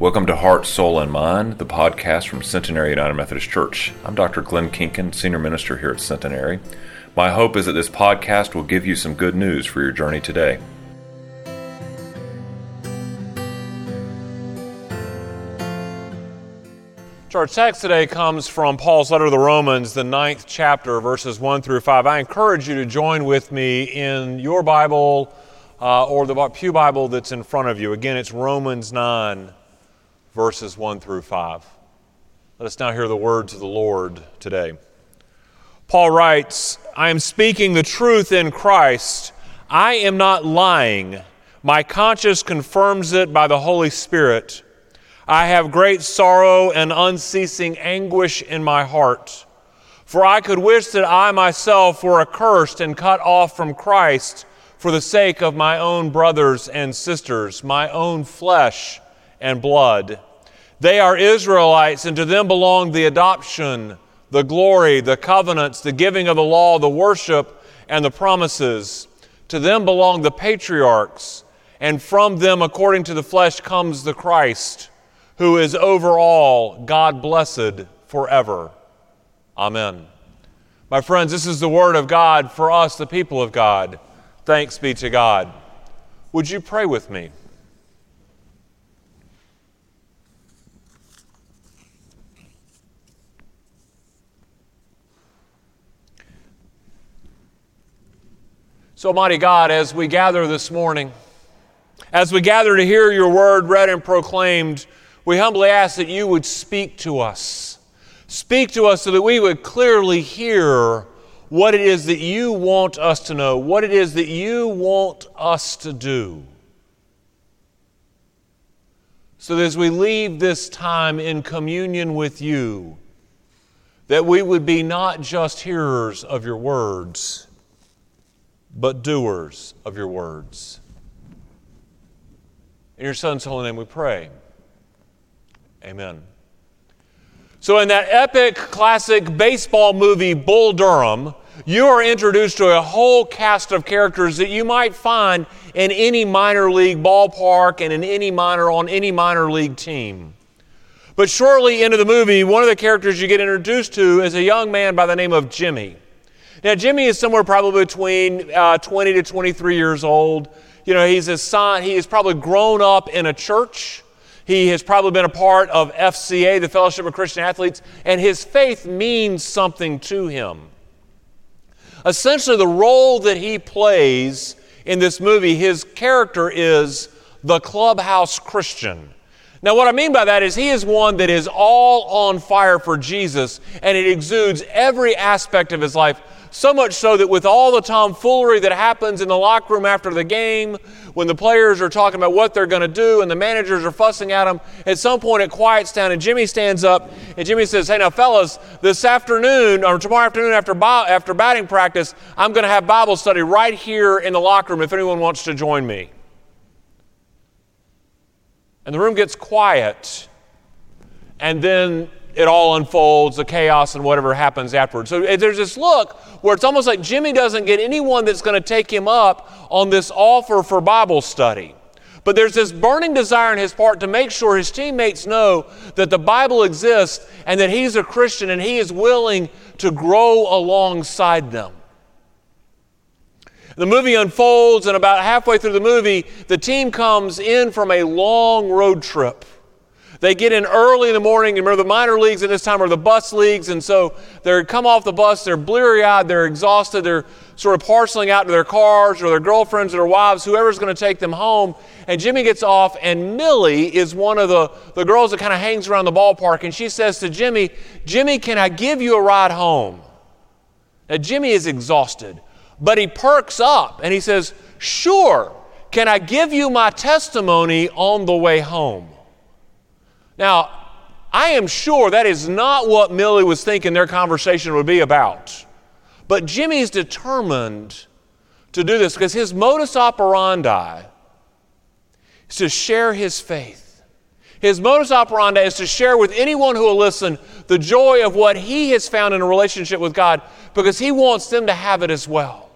Welcome to Heart, Soul, and Mind, the podcast from Centenary United Methodist Church. I'm Dr. Glenn Kinken, Senior Minister here at Centenary. My hope is that this podcast will give you some good news for your journey today. Our text today comes from Paul's letter to the Romans, the ninth chapter, verses 1 through 5. I encourage you to join with me in your Bible uh, or the Pew Bible that's in front of you. Again, it's Romans 9, verses 1 through 5. Let us now hear the words of the Lord today. Paul writes, I am speaking the truth in Christ. I am not lying. My conscience confirms it by the Holy Spirit. I have great sorrow and unceasing anguish in my heart. For I could wish that I myself were accursed and cut off from Christ for the sake of my own brothers and sisters, my own flesh and blood they are Israelites, and to them belong the adoption, the glory, the covenants, the giving of the law, the worship, and the promises. To them belong the patriarchs, and from them, according to the flesh, comes the Christ, who is over all, God blessed forever. Amen. My friends, this is the word of God for us, the people of God. Thanks be to God. Would you pray with me? So, mighty God, as we gather this morning, as we gather to hear your word read and proclaimed, we humbly ask that you would speak to us. Speak to us so that we would clearly hear what it is that you want us to know, what it is that you want us to do. So that as we leave this time in communion with you, that we would be not just hearers of your words but doers of your words. In your Son's holy name we pray. Amen. So, in that epic classic baseball movie, Bull Durham, you are introduced to a whole cast of characters that you might find in any minor league ballpark and in any minor on any minor league team. But shortly into the movie, one of the characters you get introduced to is a young man by the name of Jimmy. Now, Jimmy is somewhere probably between uh, 20 to 23 years old. You know, he's a son, he has probably grown up in a church. He has probably been a part of FCA, the Fellowship of Christian Athletes, and his faith means something to him. Essentially, the role that he plays in this movie, his character is the clubhouse Christian. Now, what I mean by that is he is one that is all on fire for Jesus, and it exudes every aspect of his life so much so that with all the tomfoolery that happens in the locker room after the game, when the players are talking about what they're going to do and the managers are fussing at them, at some point it quiets down and Jimmy stands up and Jimmy says, Hey, now, fellas, this afternoon or tomorrow afternoon after, after batting practice, I'm going to have Bible study right here in the locker room if anyone wants to join me. And the room gets quiet. And then it all unfolds, the chaos and whatever happens afterwards. So eh, there's this look where it's almost like Jimmy doesn't get anyone that's going to take him up on this offer for Bible study. But there's this burning desire in his part to make sure his teammates know that the Bible exists and that he's a Christian and he is willing to grow alongside them. The movie unfolds, and about halfway through the movie, the team comes in from a long road trip. They get in early in the morning. Remember, the minor leagues at this time are the bus leagues, and so they come off the bus. They're bleary eyed. They're exhausted. They're sort of parceling out to their cars or their girlfriends or their wives, whoever's going to take them home. And Jimmy gets off, and Millie is one of the, the girls that kind of hangs around the ballpark, and she says to Jimmy, Jimmy, can I give you a ride home? Now, Jimmy is exhausted, but he perks up and he says, Sure, can I give you my testimony on the way home? Now, I am sure that is not what Millie was thinking their conversation would be about. But Jimmy's determined to do this because his modus operandi is to share his faith. His modus operandi is to share with anyone who will listen the joy of what he has found in a relationship with God because he wants them to have it as well.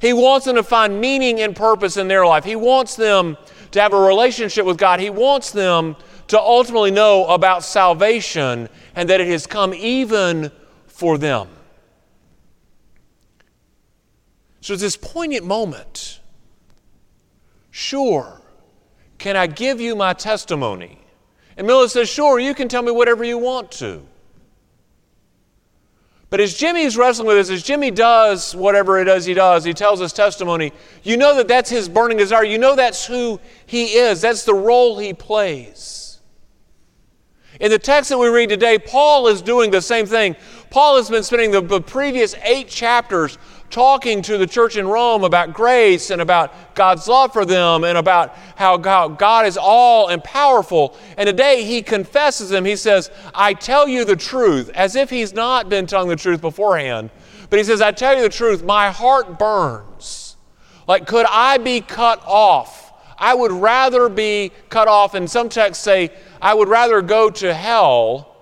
He wants them to find meaning and purpose in their life. He wants them to have a relationship with God. He wants them to ultimately know about salvation and that it has come even for them. So it's this poignant moment. Sure, can I give you my testimony? And Millie says, Sure, you can tell me whatever you want to. But as Jimmy's wrestling with this, as Jimmy does whatever it is he does, he tells his testimony, you know that that's his burning desire. You know that's who he is, that's the role he plays. In the text that we read today, Paul is doing the same thing. Paul has been spending the, previous eight chapters talking to the church in Rome about grace and about God's love for them and about how God is all and powerful. And today he confesses them. He says, I tell you the truth, as if he's not been telling the truth beforehand. But he says, I tell you the truth, my heart burns. Like, could I be cut off? I would rather be cut off, and some texts say, I would rather go to hell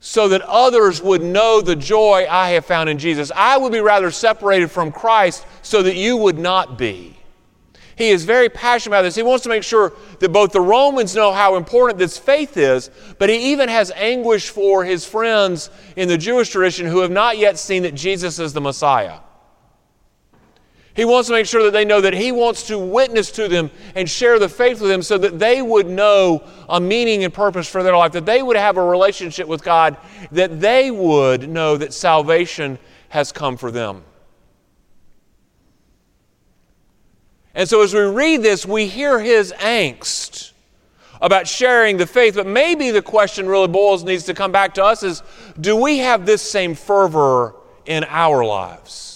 so that others would know the joy I have found in Jesus. I would be rather separated from Christ so that you would not be. He is very passionate about this. He wants to make sure that both the Romans know how important this faith is, but he even has anguish for his friends in the Jewish tradition who have not yet seen that Jesus is the Messiah. He wants to make sure that they know that He wants to witness to them and share the faith with them so that they would know a meaning and purpose for their life, that they would have a relationship with God, that they would know that salvation has come for them. And so as we read this, we hear his angst about sharing the faith, but maybe the question really boils needs to come back to us is do we have this same fervor in our lives?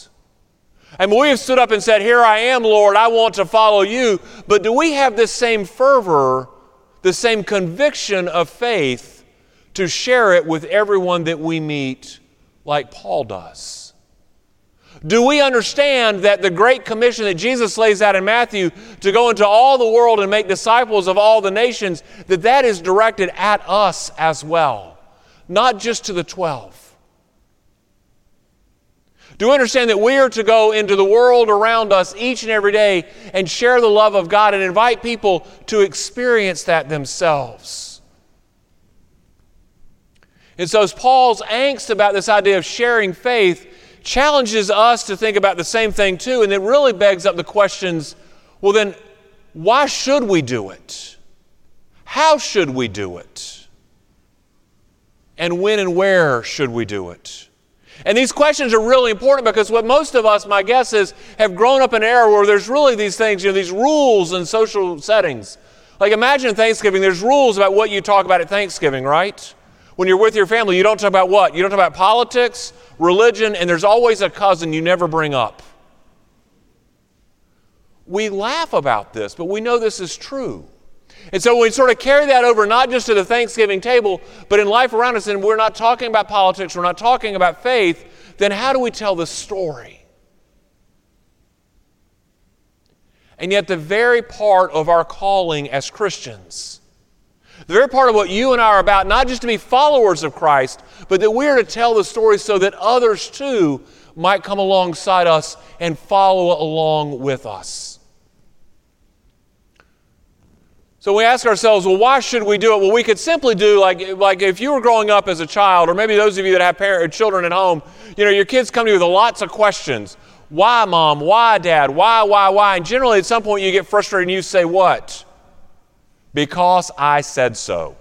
And we have stood up and said, Here I am, Lord, I want to follow you. But do we have this same fervor, the same conviction of faith to share it with everyone that we meet like Paul does? Do we understand that the great commission that Jesus lays out in Matthew to go into all the world and make disciples of all the nations, that that is directed at us as well, not just to the 12? Do we understand that we are to go into the world around us each and every day and share the love of God and invite people to experience that themselves? And so, Paul's angst about this idea of sharing faith challenges us to think about the same thing too, and it really begs up the questions well, then, why should we do it? How should we do it? And when and where should we do it? And these questions are really important because what most of us, my guess is, have grown up in an era where there's really these things, you know, these rules in social settings. Like imagine Thanksgiving, there's rules about what you talk about at Thanksgiving, right? When you're with your family, you don't talk about what? You don't talk about politics, religion, and there's always a cousin you never bring up. We laugh about this, but we know this is true. And so we sort of carry that over not just to the Thanksgiving table, but in life around us, and we're not talking about politics, we're not talking about faith, then how do we tell the story? And yet, the very part of our calling as Christians, the very part of what you and I are about, not just to be followers of Christ, but that we are to tell the story so that others too might come alongside us and follow along with us. So we ask ourselves, well, why should we do it? Well, we could simply do like, like if you were growing up as a child, or maybe those of you that have parent, children at home, you know, your kids come to you with lots of questions. Why, mom? Why, dad? Why, why, why? And generally, at some point, you get frustrated and you say, what? Because I said so.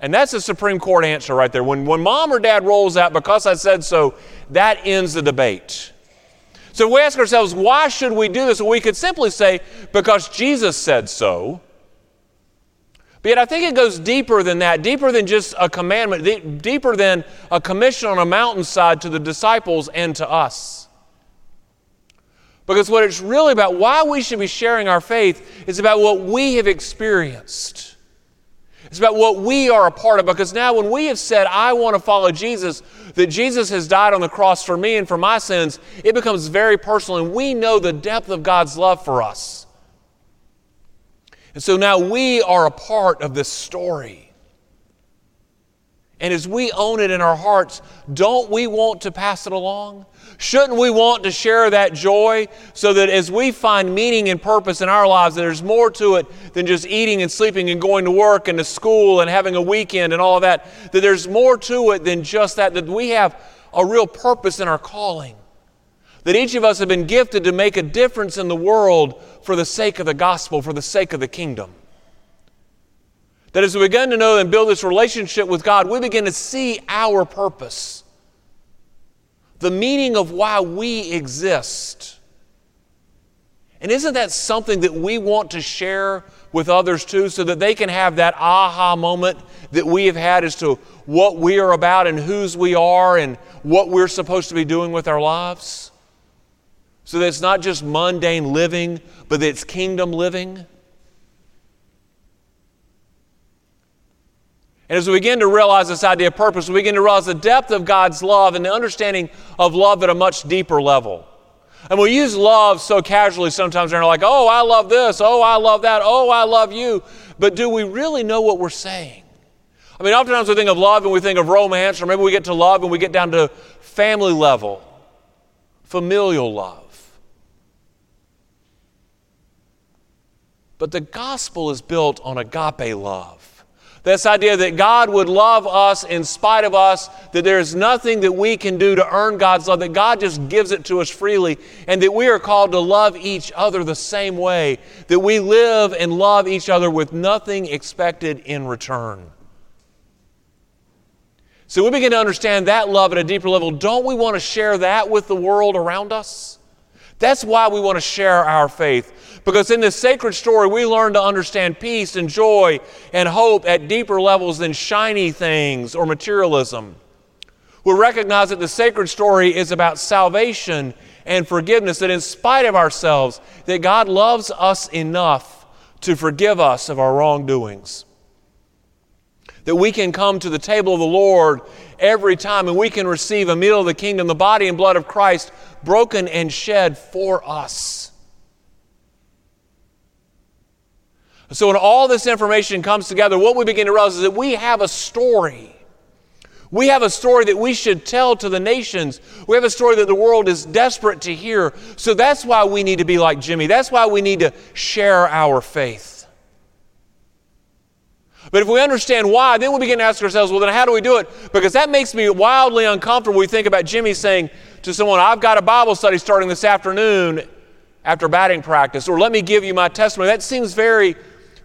And that's a Supreme Court answer right there. When, when mom or dad rolls out, because I said so, that ends the debate. So we ask ourselves, why should we do this? Well, we could simply say, because Jesus said so. Yet, I think it goes deeper than that, deeper than just a commandment, deeper than a commission on a mountainside to the disciples and to us. Because what it's really about, why we should be sharing our faith, is about what we have experienced. It's about what we are a part of. Because now, when we have said, I want to follow Jesus, that Jesus has died on the cross for me and for my sins, it becomes very personal. And we know the depth of God's love for us. And so now we are a part of this story. And as we own it in our hearts, don't we want to pass it along? Shouldn't we want to share that joy so that as we find meaning and purpose in our lives, there's more to it than just eating and sleeping and going to work and to school and having a weekend and all that, that there's more to it than just that, that we have a real purpose in our calling. That each of us have been gifted to make a difference in the world for the sake of the gospel, for the sake of the kingdom. That as we begin to know and build this relationship with God, we begin to see our purpose the meaning of why we exist. And isn't that something that we want to share with others too, so that they can have that aha moment that we have had as to what we are about and whose we are and what we're supposed to be doing with our lives? So that it's not just mundane living, but that it's kingdom living? And as we begin to realize this idea of purpose, we begin to realize the depth of God's love and the understanding of love at a much deeper level. And we use love so casually sometimes, and we're like, oh, I love this, oh, I love that, oh, I love you. But do we really know what we're saying? I mean, oftentimes we think of love and we think of romance, or maybe we get to love and we get down to family level, familial love. But the gospel is built on agape love. This idea that God would love us in spite of us, that there is nothing that we can do to earn God's love, that God just gives it to us freely, and that we are called to love each other the same way, that we live and love each other with nothing expected in return. So we begin to understand that love at a deeper level. Don't we want to share that with the world around us? That's why we want to share our faith. Because in this sacred story, we learn to understand peace and joy and hope at deeper levels than shiny things or materialism. We recognize that the sacred story is about salvation and forgiveness, that in spite of ourselves, that God loves us enough to forgive us of our wrongdoings. That we can come to the table of the Lord every time and we can receive a meal of the kingdom, the body and blood of Christ, broken and shed for us. So, when all this information comes together, what we begin to realize is that we have a story. We have a story that we should tell to the nations. We have a story that the world is desperate to hear. So that's why we need to be like Jimmy. That's why we need to share our faith. But if we understand why, then we begin to ask ourselves, well, then how do we do it? Because that makes me wildly uncomfortable. We think about Jimmy saying to someone, I've got a Bible study starting this afternoon after batting practice, or let me give you my testimony. That seems very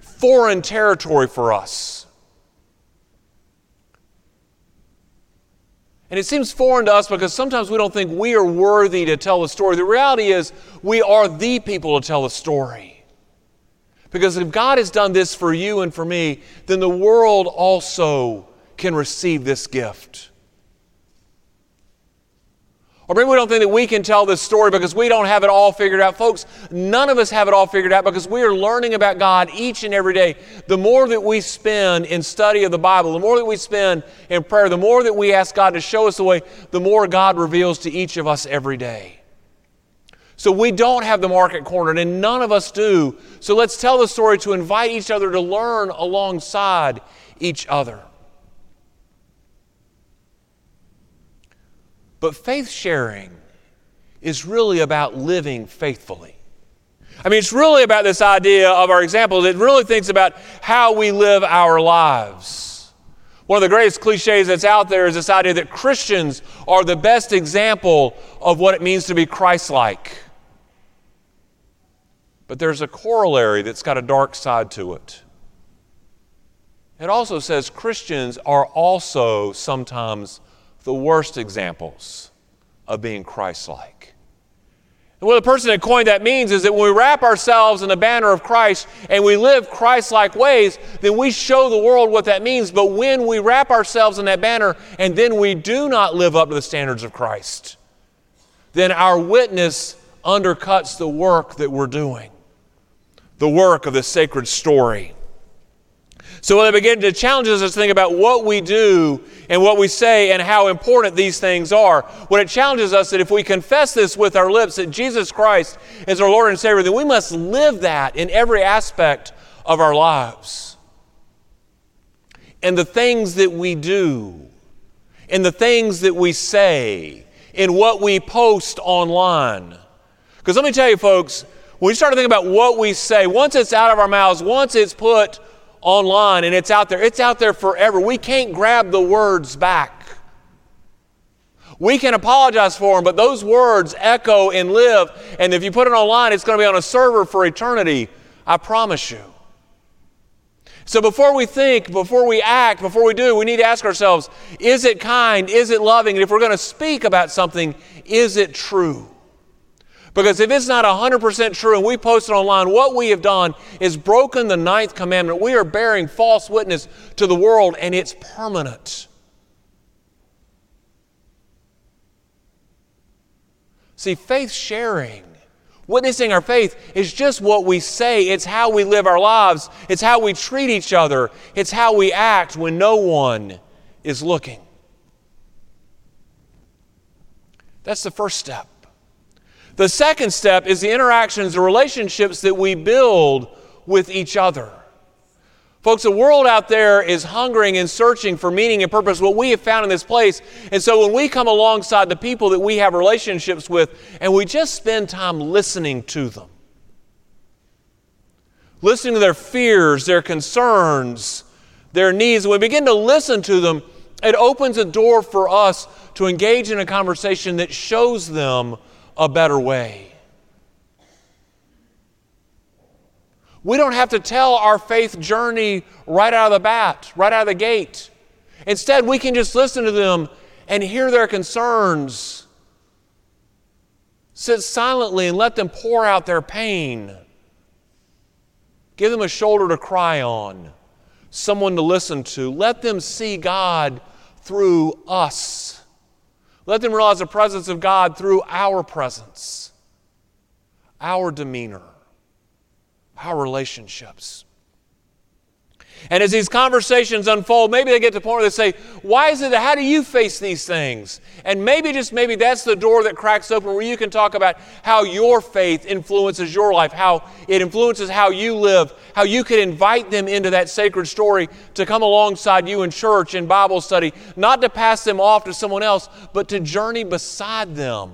foreign territory for us. And it seems foreign to us because sometimes we don't think we are worthy to tell the story. The reality is, we are the people to tell the story. Because if God has done this for you and for me, then the world also can receive this gift. Or maybe we don't think that we can tell this story because we don't have it all figured out. Folks, none of us have it all figured out because we are learning about God each and every day. The more that we spend in study of the Bible, the more that we spend in prayer, the more that we ask God to show us the way, the more God reveals to each of us every day. So we don't have the market cornered, and none of us do. So let's tell the story to invite each other to learn alongside each other. But faith sharing is really about living faithfully. I mean, it's really about this idea of our examples. It really thinks about how we live our lives. One of the greatest cliches that's out there is this idea that Christians are the best example of what it means to be Christ like. But there's a corollary that's got a dark side to it. It also says Christians are also sometimes the worst examples of being Christ like. And what the person that coined that means is that when we wrap ourselves in the banner of Christ and we live Christ like ways, then we show the world what that means. But when we wrap ourselves in that banner and then we do not live up to the standards of Christ, then our witness undercuts the work that we're doing, the work of the sacred story. So when they begin to challenge us to think about what we do and what we say and how important these things are, when it challenges us that if we confess this with our lips that Jesus Christ is our Lord and Savior, then we must live that in every aspect of our lives. And the things that we do, in the things that we say, in what we post online. Because let me tell you, folks, when we start to think about what we say, once it's out of our mouths, once it's put online and it's out there, it's out there forever. We can't grab the words back. We can apologize for them, but those words echo and live. And if you put it online, it's going to be on a server for eternity. I promise you. So before we think, before we act, before we do, we need to ask ourselves is it kind? Is it loving? And if we're going to speak about something, is it true? Because if it's not 100% true and we post it online, what we have done is broken the ninth commandment. We are bearing false witness to the world, and it's permanent. See, faith sharing, witnessing our faith, is just what we say. It's how we live our lives, it's how we treat each other, it's how we act when no one is looking. That's the first step. The second step is the interactions, the relationships that we build with each other. Folks, the world out there is hungering and searching for meaning and purpose, what we have found in this place. And so when we come alongside the people that we have relationships with and we just spend time listening to them, listening to their fears, their concerns, their needs, when we begin to listen to them, it opens a door for us to engage in a conversation that shows them a better way. We don't have to tell our faith journey right out of the bat, right out of the gate. Instead, we can just listen to them and hear their concerns. Sit silently and let them pour out their pain. Give them a shoulder to cry on, someone to listen to. Let them see God through us. Let them realize the presence of God through our presence, our demeanor, our relationships. And as these conversations unfold, maybe they get to the point where they say, Why is it how do you face these things? And maybe, just maybe, that's the door that cracks open where you can talk about how your faith influences your life, how it influences how you live, how you can invite them into that sacred story to come alongside you in church and Bible study, not to pass them off to someone else, but to journey beside them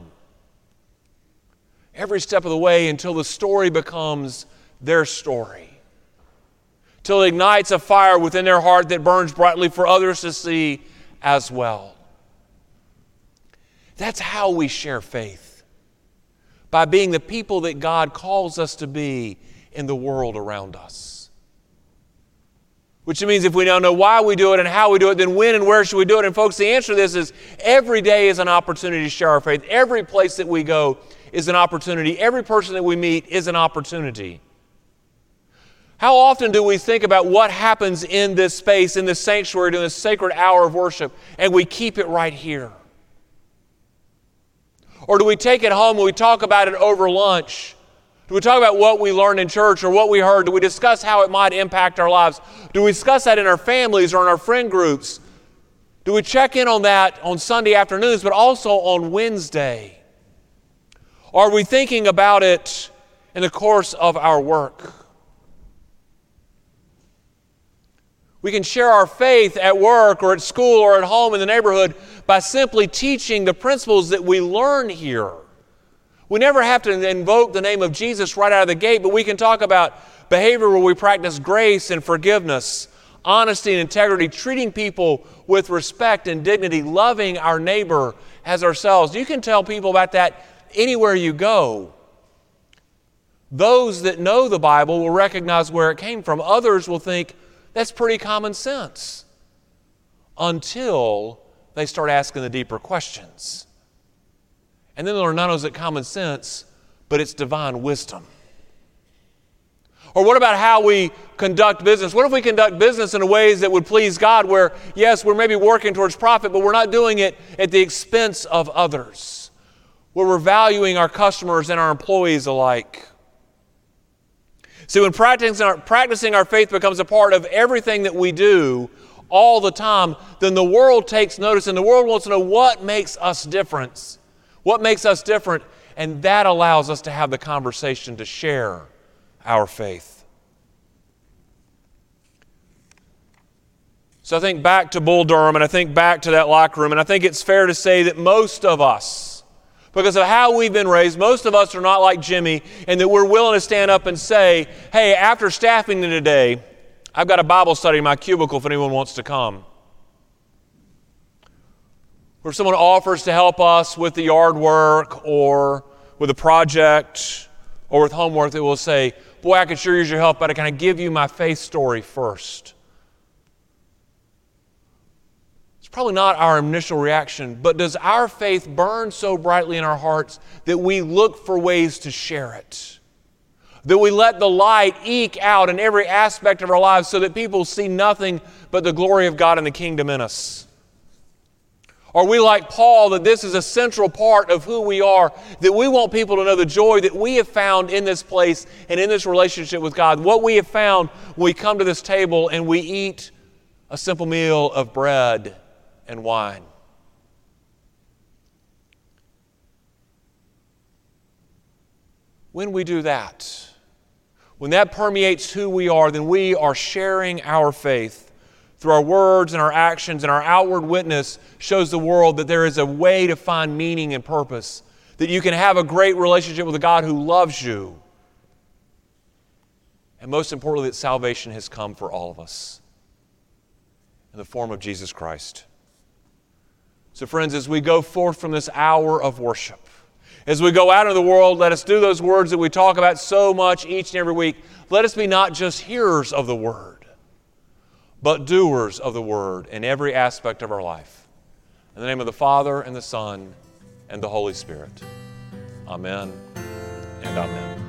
every step of the way until the story becomes their story till it ignites a fire within their heart that burns brightly for others to see as well. That's how we share faith by being the people that God calls us to be in the world around us. Which means if we don't know why we do it and how we do it, then when and where should we do it? And folks, the answer to this is every day is an opportunity to share our faith. Every place that we go is an opportunity. Every person that we meet is an opportunity. How often do we think about what happens in this space, in this sanctuary, in this sacred hour of worship, and we keep it right here? Or do we take it home and we talk about it over lunch? Do we talk about what we learned in church or what we heard? Do we discuss how it might impact our lives? Do we discuss that in our families or in our friend groups? Do we check in on that on Sunday afternoons, but also on Wednesday? Are we thinking about it in the course of our work? We can share our faith at work or at school or at home in the neighborhood by simply teaching the principles that we learn here. We never have to invoke the name of Jesus right out of the gate, but we can talk about behavior where we practice grace and forgiveness, honesty and integrity, treating people with respect and dignity, loving our neighbor as ourselves. You can tell people about that anywhere you go. Those that know the Bible will recognize where it came from. Others will think, that's pretty common sense until they start asking the deeper questions. And then they'll not only common sense, but it's divine wisdom. Or what about how we conduct business? What if we conduct business in ways that would please God, where, yes, we're maybe working towards profit, but we're not doing it at the expense of others, where we're valuing our customers and our employees alike? See, when practicing our, practicing our faith becomes a part of everything that we do all the time, then the world takes notice and the world wants to know what makes us different. What makes us different? And that allows us to have the conversation to share our faith. So I think back to Bull Durham and I think back to that locker room, and I think it's fair to say that most of us, because of how we've been raised, most of us are not like Jimmy, and that we're willing to stand up and say, hey, after staffing today, I've got a Bible study in my cubicle if anyone wants to come. Or someone offers to help us with the yard work or with a project or with homework, that will say, Boy, I could sure use your help, but can I give you my faith story first? It's probably not our initial reaction, but does our faith burn so brightly in our hearts that we look for ways to share it? That we let the light eke out in every aspect of our lives so that people see nothing but the glory of God and the kingdom in us? Are we like Paul that this is a central part of who we are, that we want people to know the joy that we have found in this place and in this relationship with God? What we have found when we come to this table and we eat a simple meal of bread and wine. When we do that, when that permeates who we are, then we are sharing our faith through our words and our actions and our outward witness shows the world that there is a way to find meaning and purpose, that you can have a great relationship with a God who loves you. And most importantly, that salvation has come for all of us in the form of Jesus Christ. So, friends, as we go forth from this hour of worship, as we go out into the world, let us do those words that we talk about so much each and every week. Let us be not just hearers of the word, but doers of the word in every aspect of our life. In the name of the Father, and the Son, and the Holy Spirit. Amen and amen.